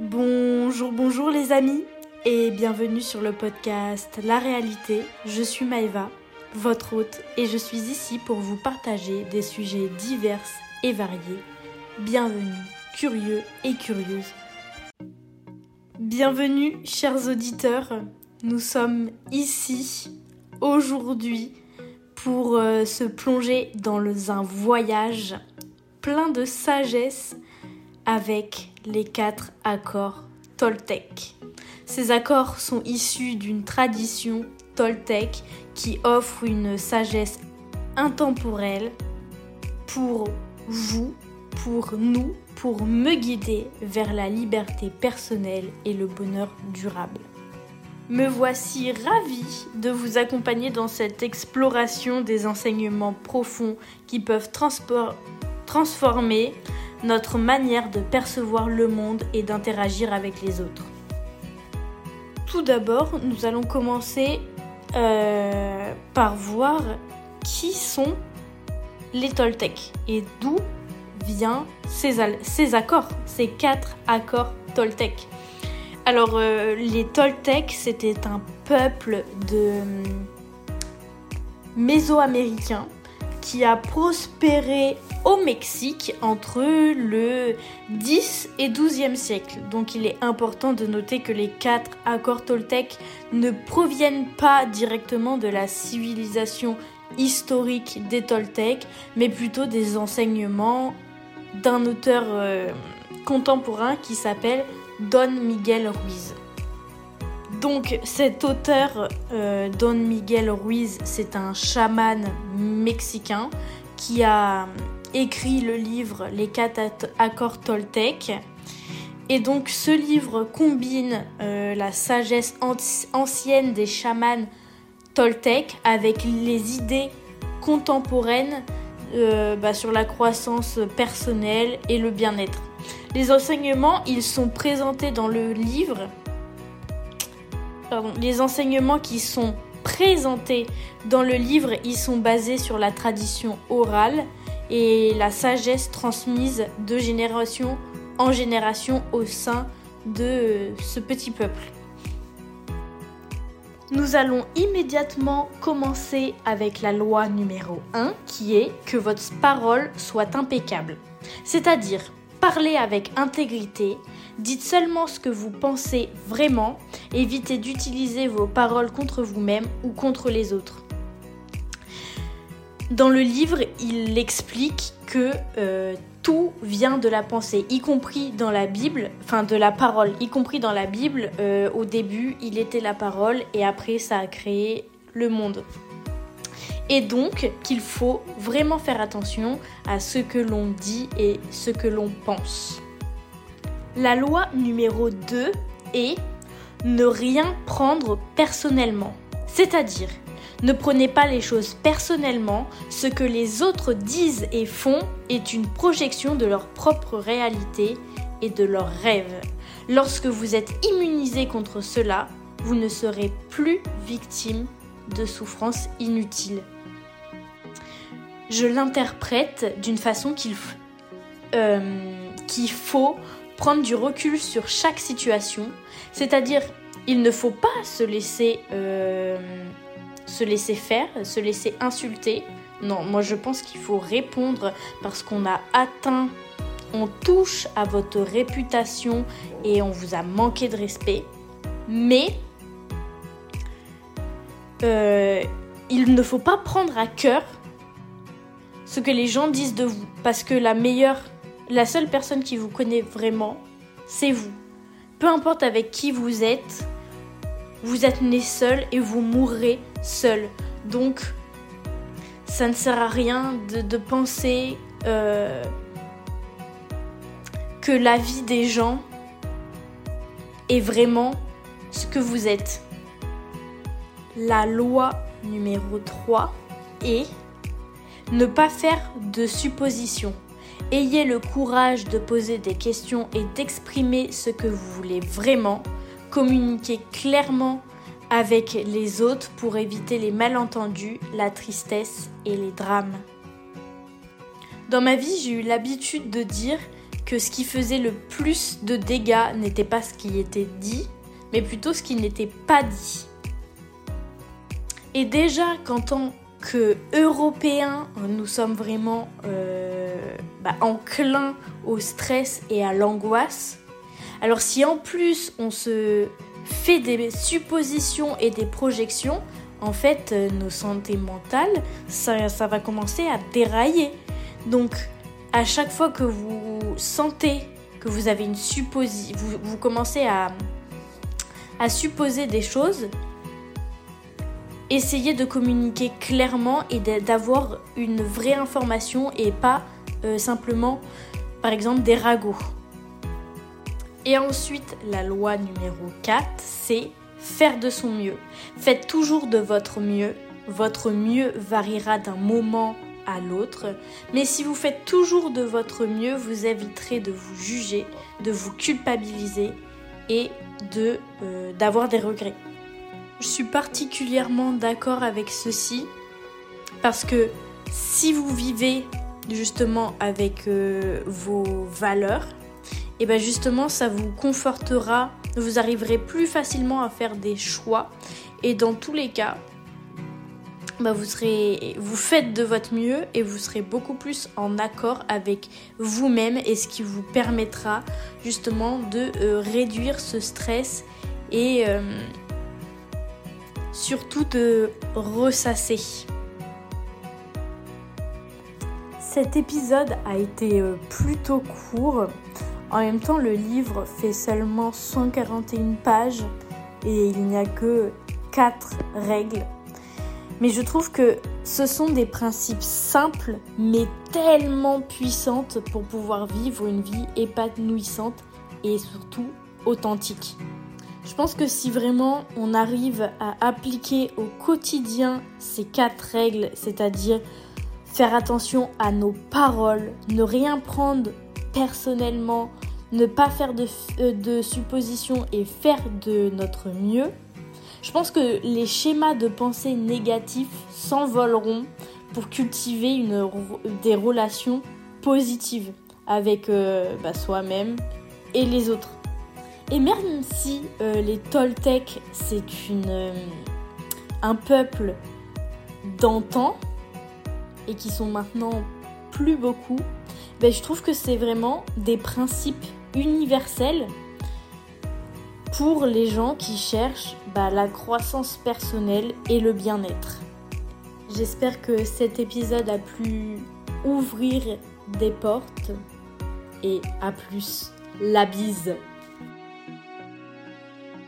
Bonjour, bonjour les amis et bienvenue sur le podcast La réalité. Je suis Maëva, votre hôte, et je suis ici pour vous partager des sujets divers et variés. Bienvenue, curieux et curieuses. Bienvenue, chers auditeurs. Nous sommes ici aujourd'hui pour euh, se plonger dans un voyage plein de sagesse avec les quatre accords Toltec. Ces accords sont issus d'une tradition Toltec qui offre une sagesse intemporelle pour vous, pour nous, pour me guider vers la liberté personnelle et le bonheur durable. Me voici ravie de vous accompagner dans cette exploration des enseignements profonds qui peuvent transformer notre manière de percevoir le monde et d'interagir avec les autres. Tout d'abord, nous allons commencer euh, par voir qui sont les Toltecs et d'où viennent ces, accords, ces quatre accords Toltecs. Alors, euh, les Toltecs, c'était un peuple de hum, mésoaméricains qui a prospéré au Mexique entre le 10 et 12e siècle. Donc il est important de noter que les quatre accords toltecs ne proviennent pas directement de la civilisation historique des Toltecs, mais plutôt des enseignements d'un auteur euh, contemporain qui s'appelle Don Miguel Ruiz. Donc cet auteur, euh, Don Miguel Ruiz, c'est un chaman mexicain qui a écrit le livre Les quatre accords Toltec. Et donc ce livre combine euh, la sagesse ancienne des chamans Toltec avec les idées contemporaines euh, bah, sur la croissance personnelle et le bien-être. Les enseignements, ils sont présentés dans le livre les enseignements qui sont présentés dans le livre, ils sont basés sur la tradition orale et la sagesse transmise de génération en génération au sein de ce petit peuple. Nous allons immédiatement commencer avec la loi numéro 1 qui est que votre parole soit impeccable. C'est-à-dire parler avec intégrité, Dites seulement ce que vous pensez vraiment, évitez d'utiliser vos paroles contre vous-même ou contre les autres. Dans le livre, il explique que euh, tout vient de la pensée, y compris dans la Bible, enfin de la parole, y compris dans la Bible. Euh, au début, il était la parole et après, ça a créé le monde. Et donc qu'il faut vraiment faire attention à ce que l'on dit et ce que l'on pense. La loi numéro 2 est ne rien prendre personnellement. C'est-à-dire, ne prenez pas les choses personnellement, ce que les autres disent et font est une projection de leur propre réalité et de leurs rêves. Lorsque vous êtes immunisé contre cela, vous ne serez plus victime de souffrances inutiles. Je l'interprète d'une façon qu'il euh, faut prendre du recul sur chaque situation, c'est-à-dire il ne faut pas se laisser, euh, se laisser faire, se laisser insulter. Non, moi je pense qu'il faut répondre parce qu'on a atteint, on touche à votre réputation et on vous a manqué de respect. Mais euh, il ne faut pas prendre à cœur ce que les gens disent de vous parce que la meilleure la seule personne qui vous connaît vraiment, c'est vous. Peu importe avec qui vous êtes, vous êtes né seul et vous mourrez seul. Donc, ça ne sert à rien de, penser euh, que la vie des gens est vraiment ce que vous êtes. La loi numéro 3 est ne pas faire de suppositions. Ayez le courage de poser des questions et d'exprimer ce que vous voulez vraiment. Communiquez clairement avec les autres pour éviter les malentendus, la tristesse et les drames. Dans ma vie, j'ai eu l'habitude de dire que ce qui faisait le plus de dégâts n'était pas ce qui était dit, mais plutôt ce qui n'était pas dit. Et déjà qu'en tant qu'Européens, nous sommes vraiment euh, bah, enclins au stress et à l'angoisse, alors si en plus on se fait des suppositions et des projections, en fait, euh, nos santé mentales, ça, ça va commencer à dérailler. Donc, à chaque fois que vous sentez que vous avez une supposition, vous, vous, commencez à, à supposer des choses, essayez de communiquer clairement et d'avoir une vraie information et pas euh, simplement, par exemple, des ragots. Et ensuite, la loi numéro 4, c'est faire de son mieux. Faites toujours de votre mieux. Votre mieux variera d'un moment à l'autre. Mais si vous faites toujours de votre mieux, vous éviterez de vous juger, de vous culpabiliser et de euh, d'avoir des regrets. Je suis particulièrement d'accord avec ceci parce que si vous vivez justement avec euh, vos valeurs, et bien justement ça vous confortera, vous arriverez plus facilement à faire des choix et dans tous les cas, bah vous, serez, vous faites de votre mieux et vous serez beaucoup plus en accord avec vous-même et ce qui vous permettra justement de euh, réduire ce stress et euh, surtout de ressasser. Cet épisode a été euh, plutôt court. En même temps, le livre fait seulement 141 pages et il n'y a que 4 règles. Mais je trouve que ce sont des principes simples mais tellement puissantes pour pouvoir vivre une vie épanouissante et surtout authentique. Je pense que si vraiment on arrive à appliquer au quotidien ces quatre règles, c'est-à-dire faire attention à nos paroles, ne rien prendre personnellement, ne pas faire de, euh, de, suppositions et faire de notre mieux, je pense que les schémas de pensée négatifs s'envoleront pour cultiver des relations positives avec euh, bah, soi-même et les autres. Et même si euh, les Toltecs, c'est un peuple d'antan et qui sont maintenant plus beaucoup, ben, je trouve que c'est vraiment des principes universels pour les gens qui cherchent bah, la croissance personnelle et le bien-être. J'espère que cet épisode a pu ouvrir des portes et à plus la bise.